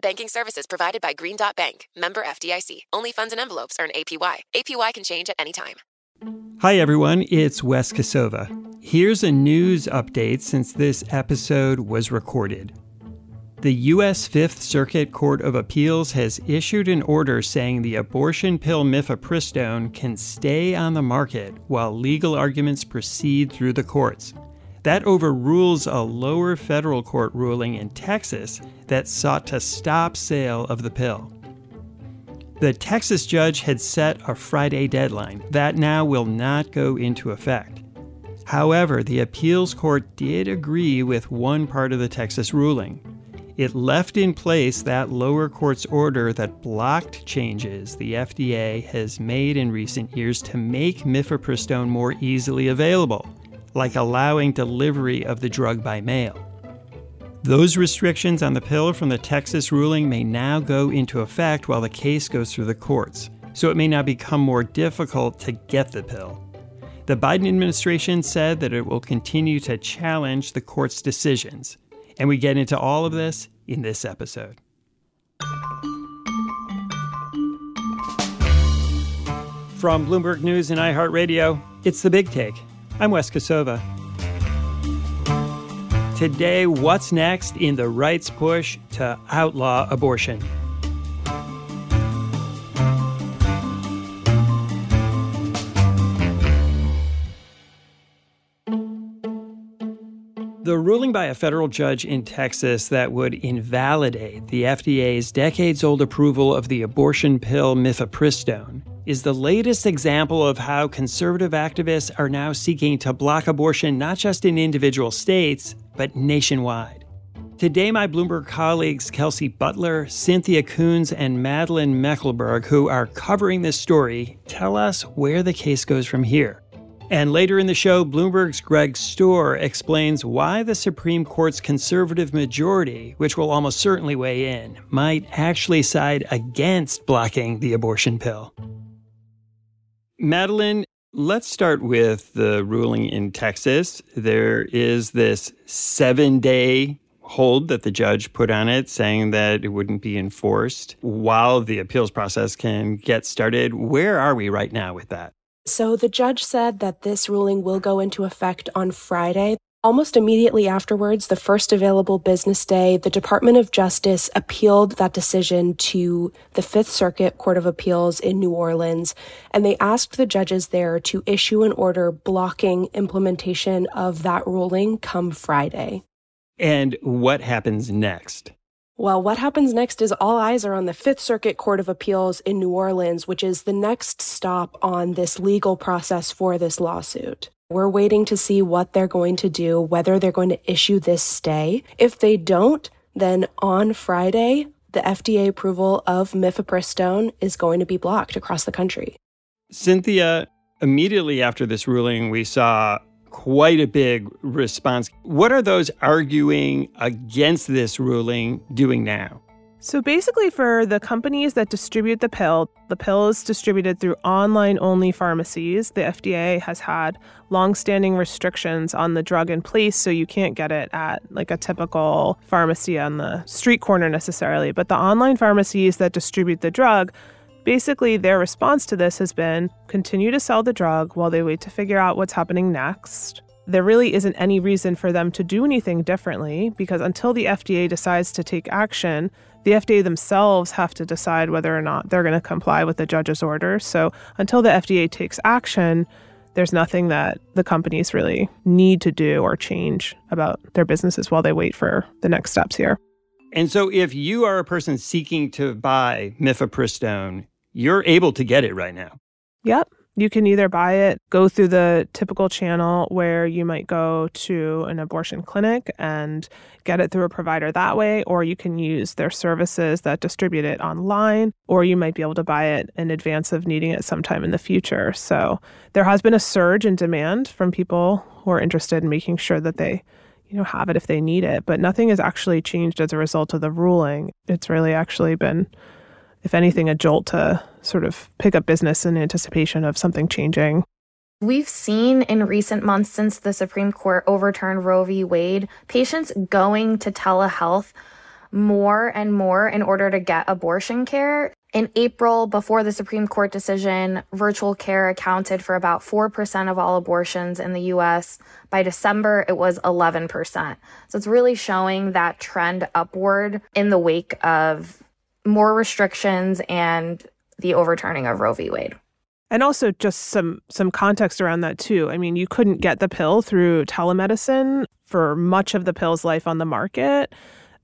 Banking services provided by Green Dot Bank, member FDIC. Only funds and envelopes earn APY. APY can change at any time. Hi, everyone. It's Wes Kosova. Here's a news update since this episode was recorded. The U.S. Fifth Circuit Court of Appeals has issued an order saying the abortion pill mifepristone can stay on the market while legal arguments proceed through the courts. That overrules a lower federal court ruling in Texas that sought to stop sale of the pill. The Texas judge had set a Friday deadline. That now will not go into effect. However, the appeals court did agree with one part of the Texas ruling. It left in place that lower court's order that blocked changes the FDA has made in recent years to make mifepristone more easily available, like allowing delivery of the drug by mail. Those restrictions on the pill from the Texas ruling may now go into effect while the case goes through the courts, so it may now become more difficult to get the pill. The Biden administration said that it will continue to challenge the court's decisions, and we get into all of this in this episode. From Bloomberg News and iHeartRadio, it's the big take. I'm Wes Kosova. Today, what's next in the right's push to outlaw abortion? The ruling by a federal judge in Texas that would invalidate the FDA's decades old approval of the abortion pill mifepristone is the latest example of how conservative activists are now seeking to block abortion not just in individual states, but nationwide. Today, my Bloomberg colleagues Kelsey Butler, Cynthia Koons, and Madeline Meckelberg, who are covering this story, tell us where the case goes from here. And later in the show, Bloomberg's Greg Stohr explains why the Supreme Court's conservative majority, which will almost certainly weigh in, might actually side against blocking the abortion pill. Madlin, Let's start with the ruling in Texas. There is this seven day hold that the judge put on it, saying that it wouldn't be enforced while the appeals process can get started. Where are we right now with that? So the judge said that this ruling will go into effect on Friday. Almost immediately afterwards, the first available business day, the Department of Justice appealed that decision to the Fifth Circuit Court of Appeals in New Orleans, and they asked the judges there to issue an order blocking implementation of that ruling come Friday. And what happens next? Well, what happens next is all eyes are on the Fifth Circuit Court of Appeals in New Orleans, which is the next stop on this legal process for this lawsuit. We're waiting to see what they're going to do, whether they're going to issue this stay. If they don't, then on Friday, the FDA approval of mifepristone is going to be blocked across the country. Cynthia, immediately after this ruling, we saw quite a big response. What are those arguing against this ruling doing now? So basically, for the companies that distribute the pill, the pill is distributed through online only pharmacies. The FDA has had long-standing restrictions on the drug in place, so you can't get it at like a typical pharmacy on the street corner necessarily. But the online pharmacies that distribute the drug, basically their response to this has been continue to sell the drug while they wait to figure out what's happening next there really isn't any reason for them to do anything differently because until the FDA decides to take action, the FDA themselves have to decide whether or not they're going to comply with the judge's order. So until the FDA takes action, there's nothing that the companies really need to do or change about their businesses while they wait for the next steps here. And so if you are a person seeking to buy mifepristone, you're able to get it right now. Yep. You can either buy it, go through the typical channel where you might go to an abortion clinic and get it through a provider that way, or you can use their services that distribute it online, or you might be able to buy it in advance of needing it sometime in the future. So there has been a surge in demand from people who are interested in making sure that they you know have it if they need it but nothing has actually changed as a result of the ruling it's really actually been if anything, a jolt to sort of pick up business in anticipation of something changing. We've seen in recent months since the Supreme Court overturned Roe v. Wade, patients going to telehealth more and more in order to get abortion care. In April, before the Supreme Court decision, virtual care accounted for about 4% of all abortions in the US. By December, it was 11%. So it's really showing that trend upward in the wake of more restrictions and the overturning of Roe v. Wade. And also just some some context around that too. I mean, you couldn't get the pill through telemedicine for much of the pill's life on the market.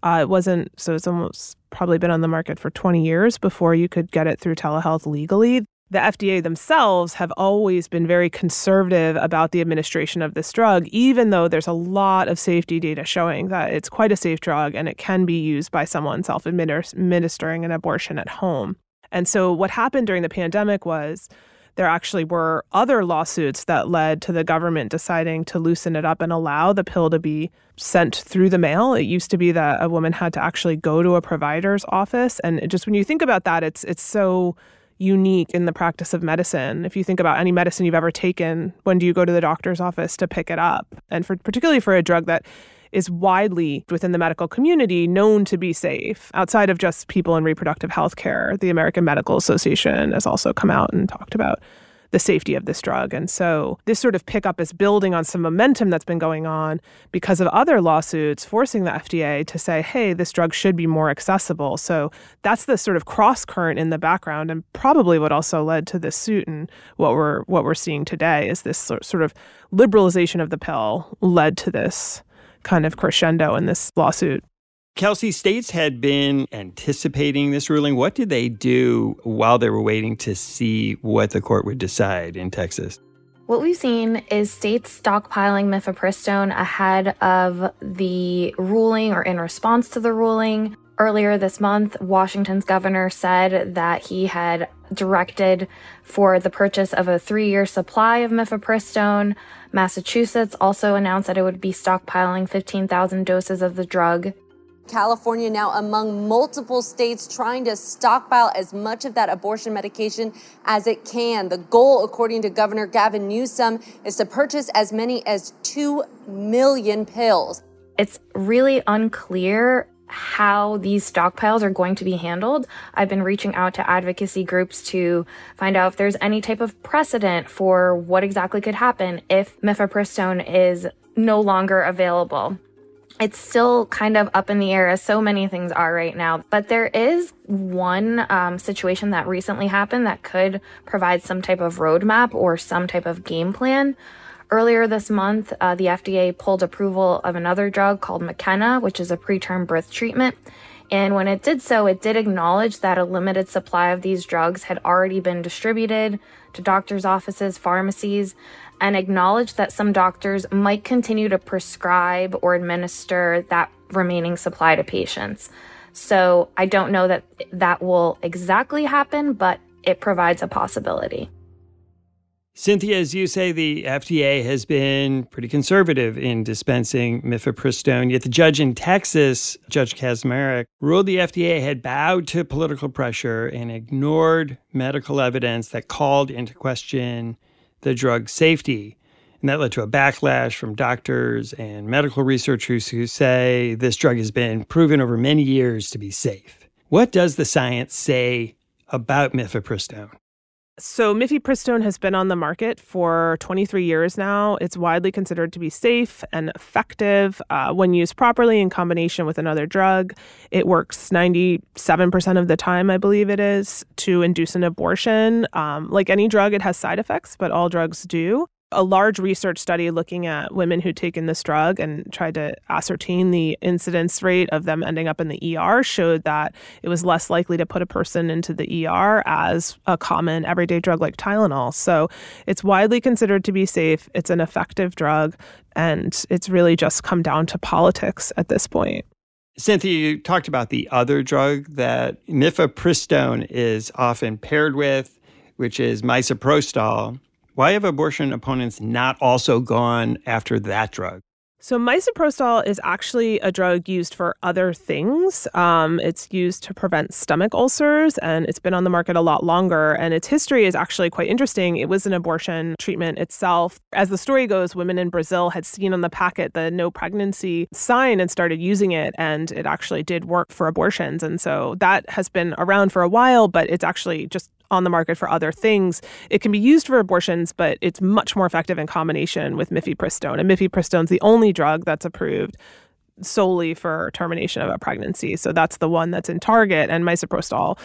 Uh, it wasn't so it's almost probably been on the market for 20 years before you could get it through telehealth legally the FDA themselves have always been very conservative about the administration of this drug, even though there's a lot of safety data showing that it's quite a safe drug and it can be used by someone self administering an abortion at home. And so, what happened during the pandemic was there actually were other lawsuits that led to the government deciding to loosen it up and allow the pill to be sent through the mail. It used to be that a woman had to actually go to a provider's office. And just when you think about that, it's it's so unique in the practice of medicine. If you think about any medicine you've ever taken, when do you go to the doctor's office to pick it up? And for particularly for a drug that is widely within the medical community known to be safe outside of just people in reproductive health care. The American Medical Association has also come out and talked about the safety of this drug. And so this sort of pickup is building on some momentum that's been going on because of other lawsuits forcing the FDA to say, hey, this drug should be more accessible. So that's the sort of cross current in the background and probably what also led to this suit and what we're what we're seeing today is this sort of liberalization of the pill led to this kind of crescendo in this lawsuit. Kelsey, states had been anticipating this ruling. What did they do while they were waiting to see what the court would decide in Texas? What we've seen is states stockpiling mifepristone ahead of the ruling or in response to the ruling. Earlier this month, Washington's governor said that he had directed for the purchase of a three year supply of mifepristone. Massachusetts also announced that it would be stockpiling 15,000 doses of the drug. California now among multiple states trying to stockpile as much of that abortion medication as it can. The goal, according to Governor Gavin Newsom, is to purchase as many as 2 million pills. It's really unclear how these stockpiles are going to be handled. I've been reaching out to advocacy groups to find out if there's any type of precedent for what exactly could happen if mifepristone is no longer available it's still kind of up in the air as so many things are right now. But there is one um, situation that recently happened that could provide some type of roadmap or some type of game plan. Earlier this month, uh, the FDA pulled approval of another drug called Makena, which is a preterm birth treatment. And when it did so, it did acknowledge that a limited supply of these drugs had already been distributed to doctors' offices, pharmacies, and acknowledged that some doctors might continue to prescribe or administer that remaining supply to patients. So I don't know that that will exactly happen, but it provides a possibility. Cynthia, as you say, the FDA has been pretty conservative in dispensing mifepristone. Yet the judge in Texas, Judge Kacsmaryk, ruled the FDA had bowed to political pressure and ignored medical evidence that called into question the drug's safety. And that led to a backlash from doctors and medical researchers who say this drug has been proven over many years to be safe. What does the science say about mifepristone? So, mifepristone has been on the market for 23 years now. It's widely considered to be safe and effective uh, when used properly in combination with another drug. It works 97% of the time, I believe it is, to induce an abortion. Um, like any drug, it has side effects, but all drugs do a large research study looking at women who'd taken this drug and tried to ascertain the incidence rate of them ending up in the ER showed that it was less likely to put a person into the ER as a common everyday drug like Tylenol. So it's widely considered to be safe, it's an effective drug, and it's really just come down to politics at this point. Cynthia, you talked about the other drug that mifepristone is often paired with, which is misoprostol. Why have abortion opponents not also gone after that drug? So, misoprostol is actually a drug used for other things. Um, it's used to prevent stomach ulcers, and it's been on the market a lot longer. And its history is actually quite interesting. It was an abortion treatment itself. As the story goes, women in Brazil had seen on the packet the no pregnancy sign and started using it, and it actually did work for abortions. And so that has been around for a while, but it's actually just on the market for other things. It can be used for abortions, but it's much more effective in combination with mifepristone. And mifepristone is the only drug that's approved solely for termination of a pregnancy. So that's the one that's in target. And misoprostol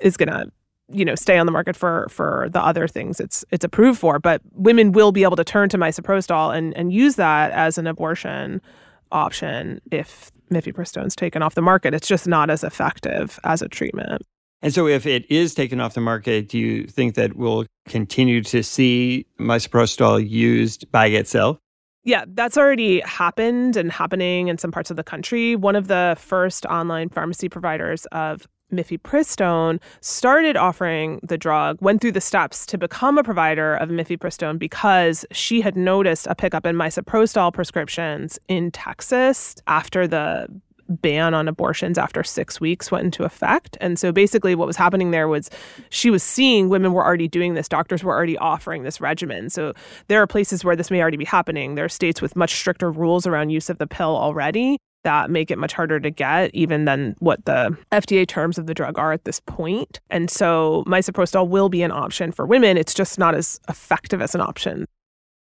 is going to you know stay on the market for for the other things it's it's approved for but women will be able to turn to misoprostol and and use that as an abortion option if mifepristone's taken off the market it's just not as effective as a treatment and so, if it is taken off the market, do you think that we'll continue to see misoprostol used by itself? Yeah, that's already happened and happening in some parts of the country. One of the first online pharmacy providers of mifepristone started offering the drug went through the steps to become a provider of mifepristone because she had noticed a pickup in misoprostol prescriptions in Texas after the ban on abortions after six weeks went into effect. And so basically, what was happening there was she was seeing women were already doing this, doctors were already offering this regimen. So there are places where this may already be happening. There are states with much stricter rules around use of the pill already that make it much harder to get even than what the FDA terms of the drug are at this point. And so misoprostol will be an option for women. It's just not as effective as an option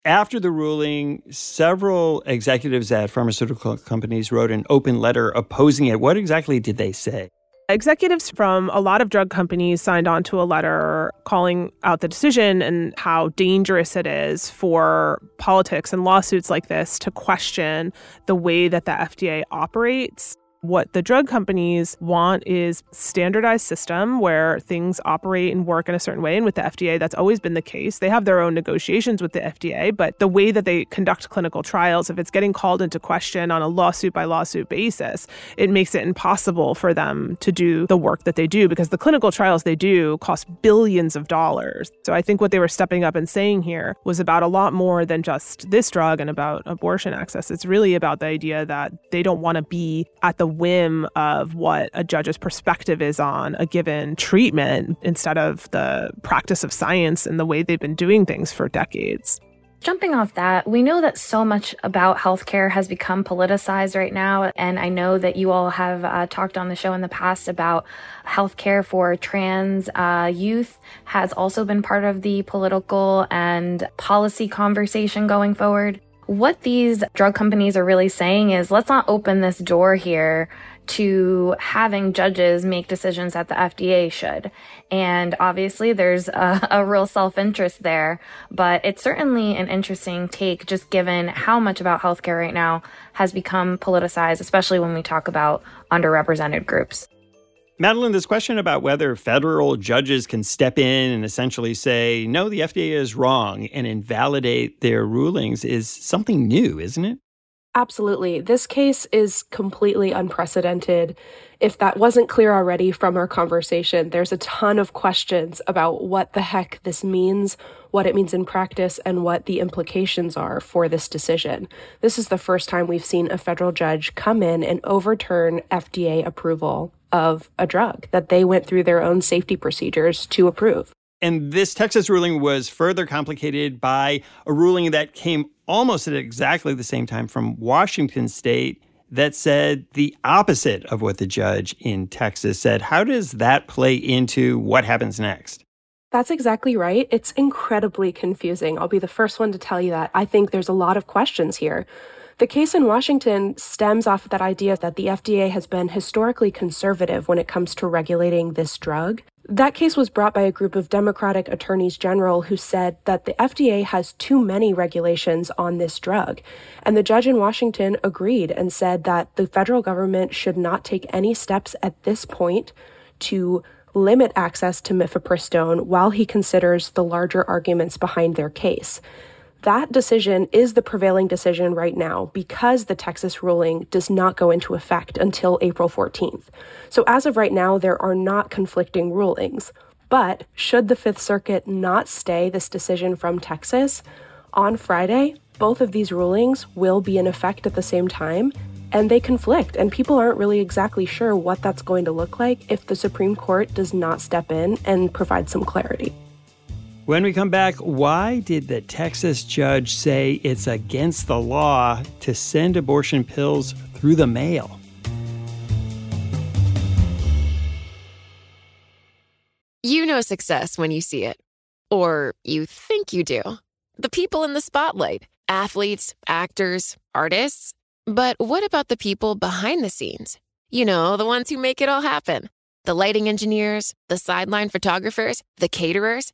after the ruling, several executives at pharmaceutical companies wrote an open letter opposing it. What exactly did they say? Executives from a lot of drug companies signed on to a letter calling out the decision and how dangerous it is for politics and lawsuits like this to question the way that the FDA operates. What the drug companies want is standardized system where things operate and work in a certain way. And with the FDA, that's always been the case. They have their own negotiations with the FDA, but the way that they conduct clinical trials, if it's getting called into question on a lawsuit by lawsuit basis, it makes it impossible for them to do the work that they do because the clinical trials they do cost billions of dollars. So I think what they were stepping up and saying here was about a lot more than just this drug and about abortion access. It's really about the idea that they don't want to be at the whim of what a judge's perspective is on a given treatment instead of the practice of science and the way they've been doing things for decades. Jumping off that, we know that so much about healthcare has become politicized right now. And I know that you all have uh, talked on the show in the past about healthcare for trans uh, youth has also been part of the political and policy conversation going forward what these drug companies are really saying is let's not open this door here to having judges make decisions that the FDA should. And obviously there's a, a real self-interest there, but it's certainly an interesting take just given how much about healthcare right now has become politicized, especially when we talk about underrepresented groups. Madlin, this question about whether federal judges can step in and essentially say, no, the FDA is wrong and invalidate their rulings is something new, isn't it? Absolutely. This case is completely unprecedented. If that wasn't clear already from our conversation, there's a ton of questions about what the heck this means, what it means in practice, and what the implications are for this decision. This is the first time we've seen a federal judge come in and overturn FDA approval of a drug that they went through their own safety procedures to approve. And this Texas ruling was further complicated by a ruling that came almost at exactly the same time from Washington state that said the opposite of what the judge in Texas said. How does that play into what happens next? That's exactly right. It's incredibly confusing. I'll be the first one to tell you that. I think there's a lot of questions here. The case in Washington stems off of that idea that the FDA has been historically conservative when it comes to regulating this drug. That case was brought by a group of Democratic attorneys general who said that the FDA has too many regulations on this drug. And the judge in Washington agreed and said that the federal government should not take any steps at this point to limit access to mifepristone while he considers the larger arguments behind their case. That decision is the prevailing decision right now because the Texas ruling does not go into effect until April 14th. So, as of right now, there are not conflicting rulings. But should the Fifth Circuit not stay this decision from Texas, on Friday, both of these rulings will be in effect at the same time, and they conflict, and people aren't really exactly sure what that's going to look like if the Supreme Court does not step in and provide some clarity. When we come back, why did the Texas judge say it's against the law to send abortion pills through the mail? You know success when you see it, or you think you do. The people in the spotlight athletes, actors, artists. But what about the people behind the scenes? You know, the ones who make it all happen the lighting engineers, the sideline photographers, the caterers.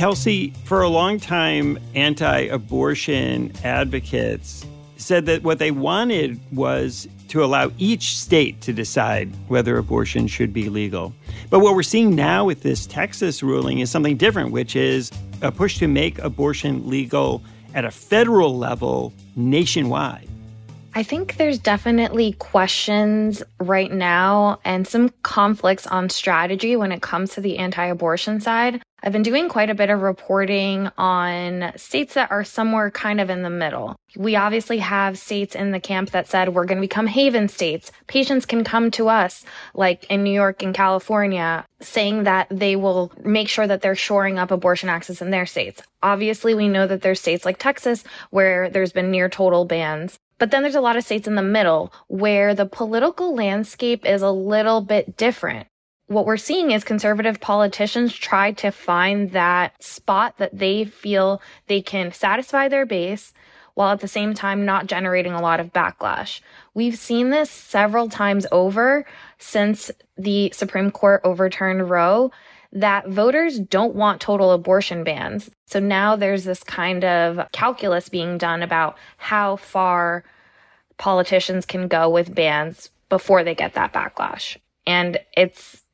Kelsey, for a long time, anti abortion advocates said that what they wanted was to allow each state to decide whether abortion should be legal. But what we're seeing now with this Texas ruling is something different, which is a push to make abortion legal at a federal level nationwide. I think there's definitely questions right now and some conflicts on strategy when it comes to the anti abortion side. I've been doing quite a bit of reporting on states that are somewhere kind of in the middle. We obviously have states in the camp that said we're going to become haven states. Patients can come to us, like in New York and California, saying that they will make sure that they're shoring up abortion access in their states. Obviously, we know that there's states like Texas where there's been near total bans. But then there's a lot of states in the middle where the political landscape is a little bit different. What we're seeing is conservative politicians try to find that spot that they feel they can satisfy their base while at the same time not generating a lot of backlash. We've seen this several times over since the Supreme Court overturned Roe that voters don't want total abortion bans. So now there's this kind of calculus being done about how far politicians can go with bans before they get that backlash. And it's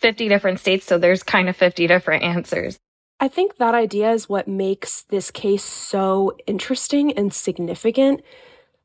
50 different states, so there's kind of 50 different answers. I think that idea is what makes this case so interesting and significant.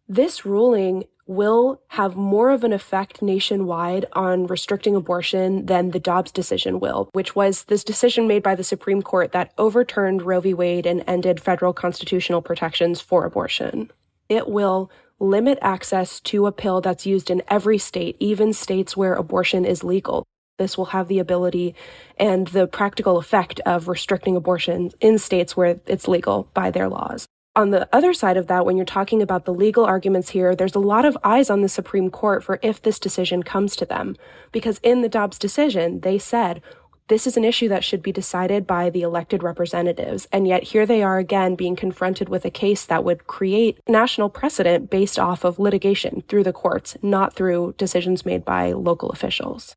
This ruling will have more of an effect nationwide on restricting abortion than the Dobbs decision will, which was this decision made by the Supreme Court that overturned Roe v. Wade and ended federal constitutional protections for abortion. It will limit access to a pill that's used in every state, even states where abortion is legal. This will have the ability and the practical effect of restricting abortion in states where it's legal by their laws on the other side of that, when you're talking about the legal arguments here, there's a lot of eyes on the Supreme Court for if this decision comes to them. Because in the Dobbs decision, they said, this is an issue that should be decided by the elected representatives. And yet here they are again being confronted with a case that would create national precedent based off of litigation through the courts, not through decisions made by local officials.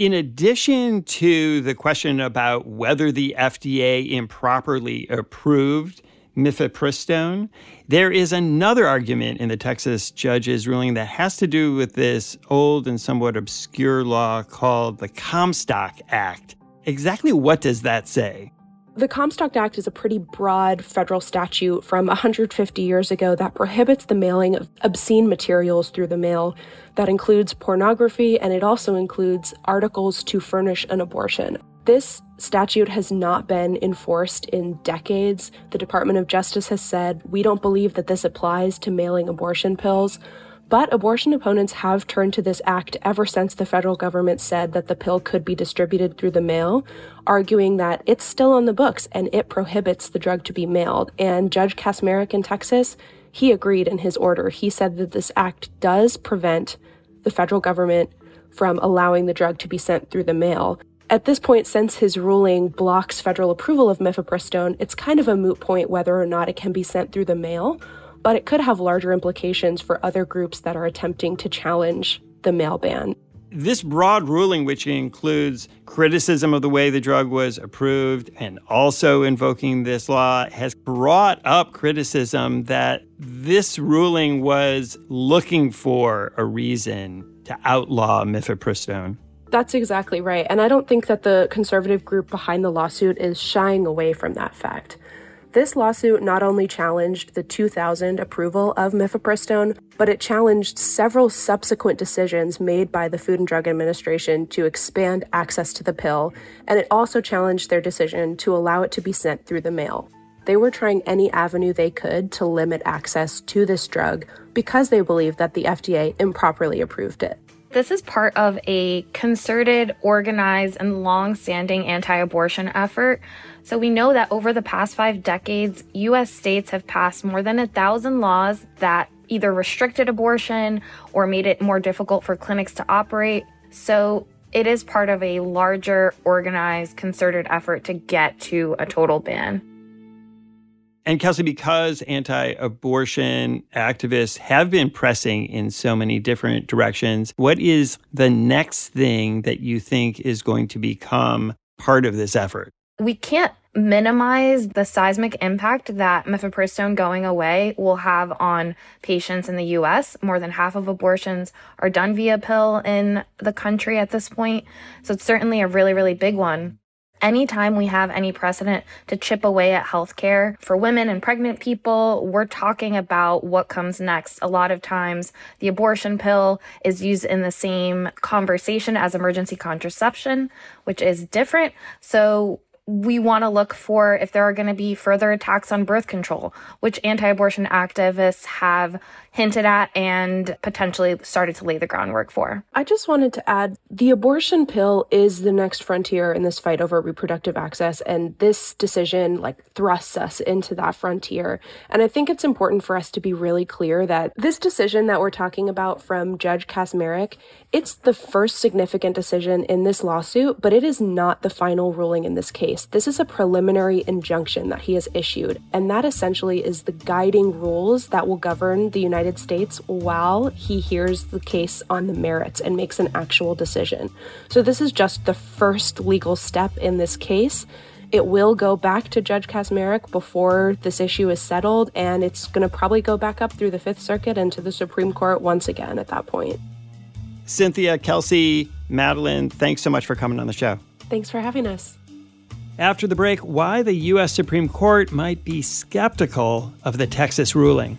In addition to the question about whether the FDA improperly approved mifepristone. There is another argument in the Texas judge's ruling that has to do with this old and somewhat obscure law called the Comstock Act. Exactly what does that say? The Comstock Act is a pretty broad federal statute from 150 years ago that prohibits the mailing of obscene materials through the mail. That includes pornography and it also includes articles to furnish an abortion. This statute has not been enforced in decades. The Department of Justice has said, we don't believe that this applies to mailing abortion pills. But abortion opponents have turned to this act ever since the federal government said that the pill could be distributed through the mail, arguing that it's still on the books and it prohibits the drug to be mailed. And Judge Kacsmaryk in Texas, he agreed in his order. He said that this act does prevent the federal government from allowing the drug to be sent through the mail. At this point, since his ruling blocks federal approval of mifepristone, it's kind of a moot point whether or not it can be sent through the mail but it could have larger implications for other groups that are attempting to challenge the mail ban. This broad ruling, which includes criticism of the way the drug was approved and also invoking this law, has brought up criticism that this ruling was looking for a reason to outlaw mifepristone. That's exactly right. And I don't think that the conservative group behind the lawsuit is shying away from that fact. This lawsuit not only challenged the 2000 approval of mifepristone, but it challenged several subsequent decisions made by the Food and Drug Administration to expand access to the pill, and it also challenged their decision to allow it to be sent through the mail. They were trying any avenue they could to limit access to this drug because they believed that the FDA improperly approved it. This is part of a concerted, organized, and long standing anti abortion effort. So we know that over the past five decades, US states have passed more than a thousand laws that either restricted abortion or made it more difficult for clinics to operate. So it is part of a larger, organized, concerted effort to get to a total ban. And Kelsey, because anti abortion activists have been pressing in so many different directions, what is the next thing that you think is going to become part of this effort? We can't minimize the seismic impact that mifepristone going away will have on patients in the US. More than half of abortions are done via pill in the country at this point. So it's certainly a really, really big one anytime we have any precedent to chip away at healthcare for women and pregnant people, we're talking about what comes next. A lot of times, the abortion pill is used in the same conversation as emergency contraception, which is different. So we want to look for if there are going to be further attacks on birth control, which anti abortion activists have hinted at and potentially started to lay the groundwork for. I just wanted to add the abortion pill is the next frontier in this fight over reproductive access, and this decision like thrusts us into that frontier. And I think it's important for us to be really clear that this decision that we're talking about from Judge Kacsmaryk, it's the first significant decision in this lawsuit, but it is not the final ruling in this case. This is a preliminary injunction that he has issued, and that essentially is the guiding rules that will govern the United United States while he hears the case on the merits and makes an actual decision. So, this is just the first legal step in this case. It will go back to Judge Kacsmaryk before this issue is settled, and it's going to probably go back up through the Fifth Circuit and to the Supreme Court once again at that point. Cynthia, Kelsey, Madlin, thanks so much for coming on the show. Thanks for having us. After the break, why the U.S. Supreme Court might be skeptical of the Texas ruling.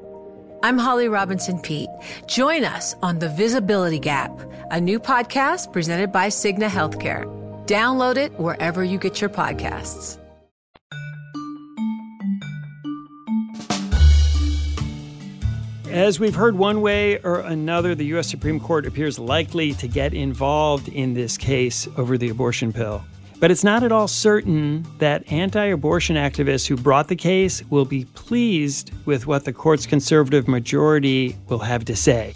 I'm Holly Robinson Peete. Join us on The Visibility Gap, a new podcast presented by Cigna Healthcare. Download it wherever you get your podcasts. As we've heard one way or another, the U.S. Supreme Court appears likely to get involved in this case over the abortion pill. But it's not at all certain that anti abortion activists who brought the case will be pleased with what the court's conservative majority will have to say.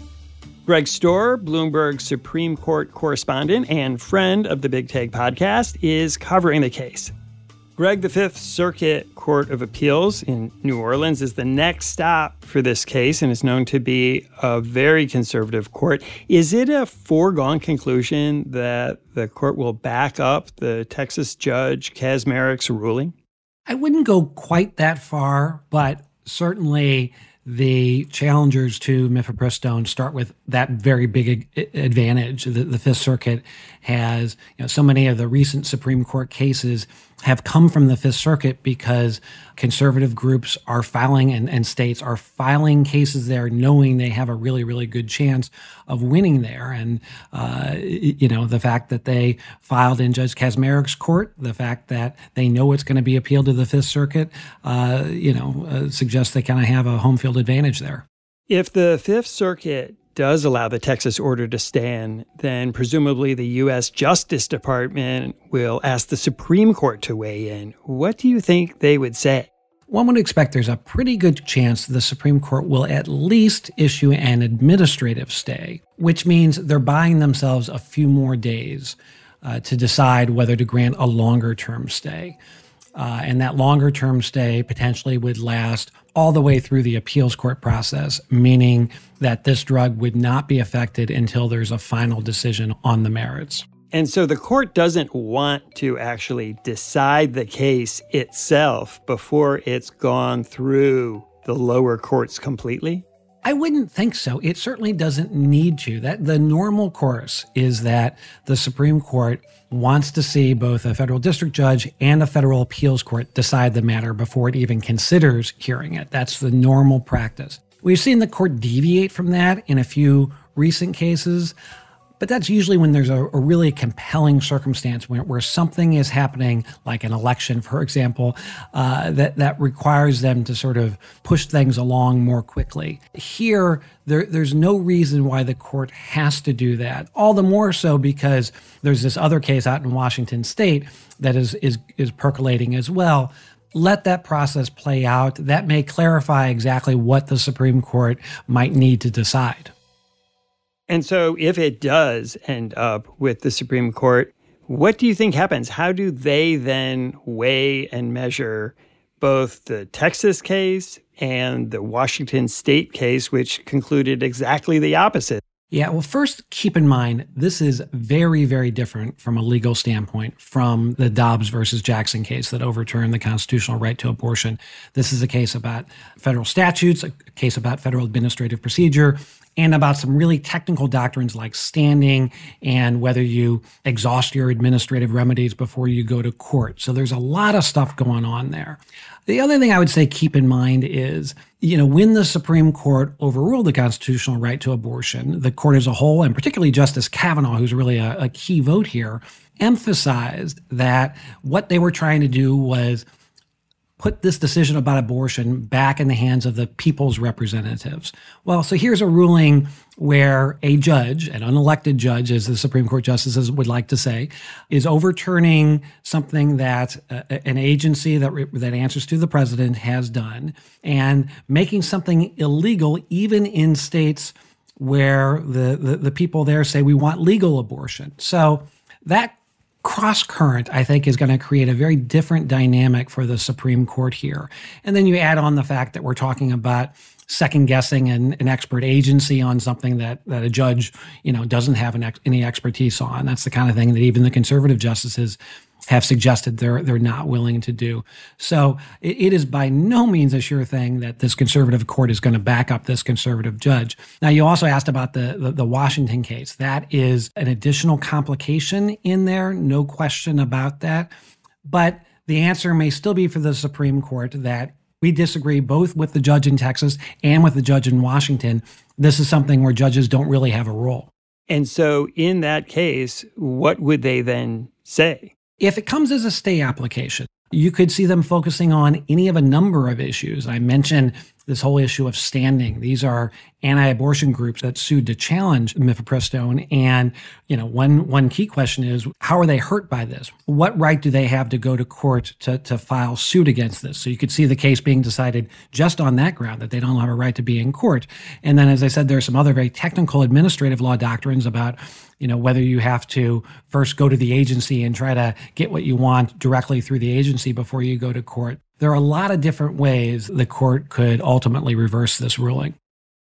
Greg Stohr, Bloomberg Supreme Court correspondent and friend of the Big Take podcast, is covering the case. Greg, the Fifth Circuit Court of Appeals in New Orleans is the next stop for this case and is known to be a very conservative court. Is it a foregone conclusion that the court will back up the Texas judge Kacsmaryk's ruling? I wouldn't go quite that far, but certainly the challengers to mifepristone start with that very big advantage. The, the, Fifth Circuit has, you know, so many of the recent Supreme Court cases have come from the Fifth Circuit because conservative groups are filing and, and states are filing cases there knowing they have a really, really good chance of winning there. And, uh, you know, the fact that they filed in Judge Kacsmaryk's court, the fact that they know it's going to be appealed to the Fifth Circuit, uh, you know, uh, suggests they kind of have a home field advantage there. If the Fifth Circuit does allow the Texas order to stand, then presumably the U.S. Justice Department will ask the Supreme Court to weigh in. What do you think they would say? One would expect there's a pretty good chance the Supreme Court will at least issue an administrative stay, which means they're buying themselves a few more days uh, to decide whether to grant a longer term stay. Uh, and that longer term stay potentially would last all the way through the appeals court process, meaning that this drug would not be affected until there's a final decision on the merits. And so the court doesn't want to actually decide the case itself before it's gone through the lower courts completely? I wouldn't think so. It certainly doesn't need to. That the normal course is that the Supreme Court wants to see both a federal district judge and a federal appeals court decide the matter before it even considers hearing it. That's the normal practice. We've seen the court deviate from that in a few recent cases. But that's usually when there's a, a really compelling circumstance where, where, something is happening, like an election, for example, uh, that, that requires them to sort of push things along more quickly. Here, there, there's no reason why the court has to do that. All the more so because there's this other case out in Washington state that is, is, is percolating as well let that process play out. That may clarify exactly what the Supreme Court might need to decide. And so, if it does end up with the Supreme Court, what do you think happens? How do they then weigh and measure both the Texas case and the Washington state case, which concluded exactly the opposite? Yeah, well, first keep in mind this is very, very different from a legal standpoint from the Dobbs versus Jackson case that overturned the constitutional right to abortion. This is a case about federal statutes, a case about federal administrative procedure, and about some really technical doctrines like standing and whether you exhaust your administrative remedies before you go to court. So there's a lot of stuff going on there. The other thing I would say keep in mind is, you know, when the Supreme Court overruled the constitutional right to abortion, the court as a whole, and particularly Justice Kavanaugh, who's really a, a key vote here, emphasized that what they were trying to do was put this decision about abortion back in the hands of the people's representatives. Well, so here's a ruling where a judge, an unelected judge, as the Supreme Court justices would like to say, is overturning something that uh, an agency that, re- that answers to the president has done and making something illegal even in states where the, the, the people there say we want legal abortion. So that cross current, I think, is going to create a very different dynamic for the Supreme Court here. And then you add on the fact that we're talking about second guessing an, an expert agency on something that, that a judge, you know, doesn't have ex- any expertise on. That's the kind of thing that even the conservative justices have suggested they're they're not willing to do. So it, it is by no means a sure thing that this conservative court is going to back up this conservative judge. Now, you also asked about the, the, the Washington case. That is an additional complication in there, no question about that. But the answer may still be for the Supreme Court that We disagree both with the judge in Texas and with the judge in Washington. This is something where judges don't really have a role. And so, in that case, what would they then say? If it comes as a stay application, you could see them focusing on any of a number of issues. I mentioned this whole issue of standing. These are anti-abortion groups that sued to challenge mifepristone. And, you know, one, one key question is, how are they hurt by this? What right do they have to go to court to, to file suit against this? So you could see the case being decided just on that ground, that they don't have a right to be in court. And then, as I said, there are some other very technical administrative law doctrines about you know whether you have to first go to the agency and try to get what you want directly through the agency before you go to court there are a lot of different ways the court could ultimately reverse this ruling.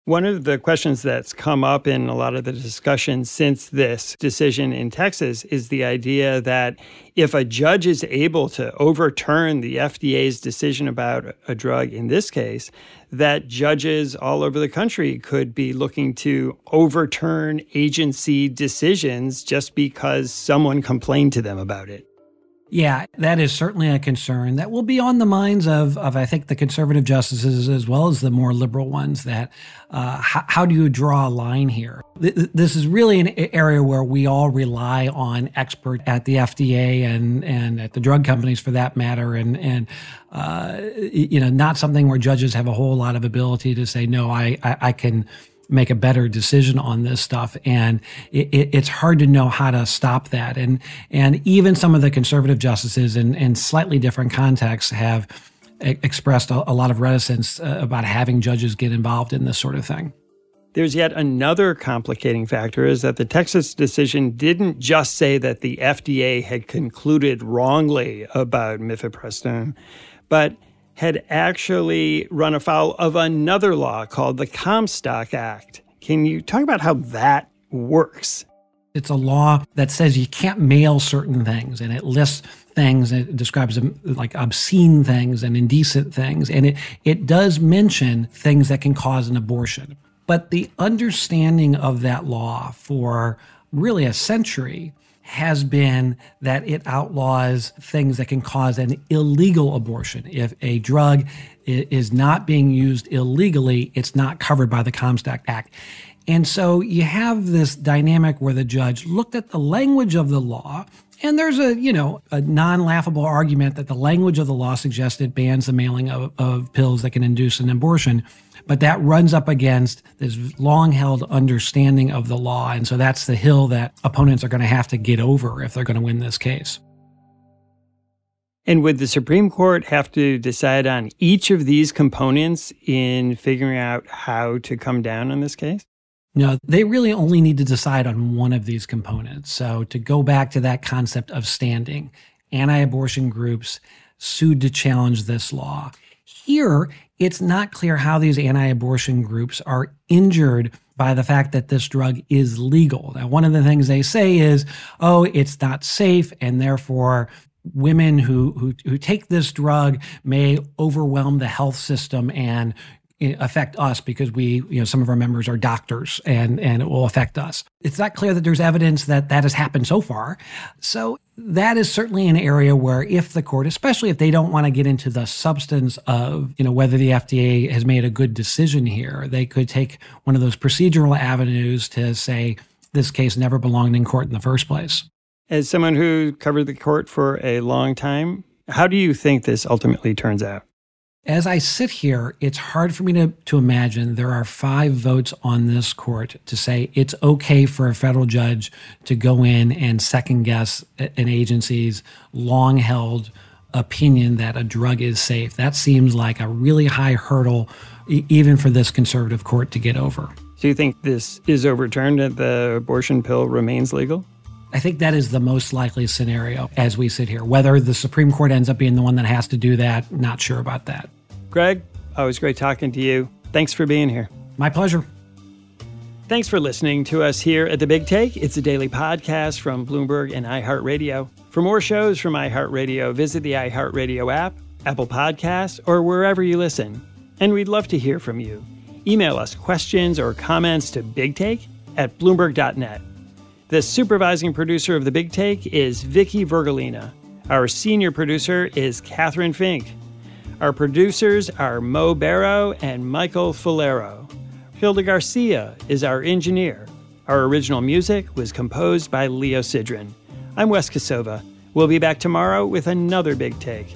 One of the questions that's come up in a lot of the discussion since this decision in Texas is the idea that if a judge is able to overturn the FDA's decision about a drug in this case, that judges all over the country could be looking to overturn agency decisions just because someone complained to them about it. Yeah, that is certainly a concern that will be on the minds of, of I think, the conservative justices as well as the more liberal ones. That uh, how, how, do you draw a line here? This is really an area where we all rely on experts at the FDA and and at the drug companies for that matter, and and uh, you know, not something where judges have a whole lot of ability to say no, I, I, I can make a better decision on this stuff. And it, it, it's hard to know how to stop that. And, and even some of the conservative justices in, in slightly different contexts have expressed a, a lot of reticence uh, about having judges get involved in this sort of thing. There's yet another complicating factor is that the Texas decision didn't just say that the FDA had concluded wrongly about mifepristone, but had actually run afoul of another law called the Comstock Act. Can you talk about how that works? It's a law that says you can't mail certain things, and it lists things. It describes them like obscene things and indecent things, and it it does mention things that can cause an abortion. But the understanding of that law for really a century has been that it outlaws things that can cause an illegal abortion. If a drug is not being used illegally, it's not covered by the Comstock Act. And so you have this dynamic where the judge looked at the language of the law and there's a, you know, a non-laughable argument that the language of the law suggests it bans the mailing of, of pills that can induce an abortion. But that runs up against this long held understanding of the law. And so that's the hill that opponents are going to have to get over if they're going to win this case. And would the Supreme Court have to decide on each of these components in figuring out how to come down on this case? No, they really only need to decide on one of these components. So, to go back to that concept of standing, anti abortion groups sued to challenge this law. Here, it's not clear how these anti abortion groups are injured by the fact that this drug is legal. Now, one of the things they say is, oh, it's not safe, and therefore women who, who, who take this drug may overwhelm the health system and eh, affect us because we, you know, some of our members are doctors and, and it will affect us. It's not clear that there's evidence that that has happened so far. So that is certainly an area where if the court, especially if they don't want to get into the substance of, you know, whether the FDA has made a good decision here, they could take one of those procedural avenues to say this case never belonged in court in the first place. As someone who covered the court for a long time, how do you think this ultimately turns out? As I sit here, it's hard for me to, to imagine there are five votes on this court to say it's okay for a federal judge to go in and second guess an agency's long held opinion that a drug is safe. That seems like a really high hurdle, even for this conservative court to get over. So you think this is overturned and the abortion pill remains legal? I think that is the most likely scenario as we sit here. Whether the Supreme Court ends up being the one that has to do that, not sure about that. Greg, always great talking to you. Thanks for being here. My pleasure. Thanks for listening to us here at The Big Take. It's a daily podcast from Bloomberg and iHeartRadio. For more shows from iHeartRadio, visit the iHeartRadio app, Apple Podcasts, or wherever you listen. And we'd love to hear from you. Email us questions or comments to bigtake at bloomberg.net. The supervising producer of The Big Take is Vicky Vergolina. Our senior producer is Catherine Fink. Our producers are Mo Barrow and Michael Falero. Hilda Garcia is our engineer. Our original music was composed by Leo Sidran. I'm Wes Kosova. We'll be back tomorrow with another big take.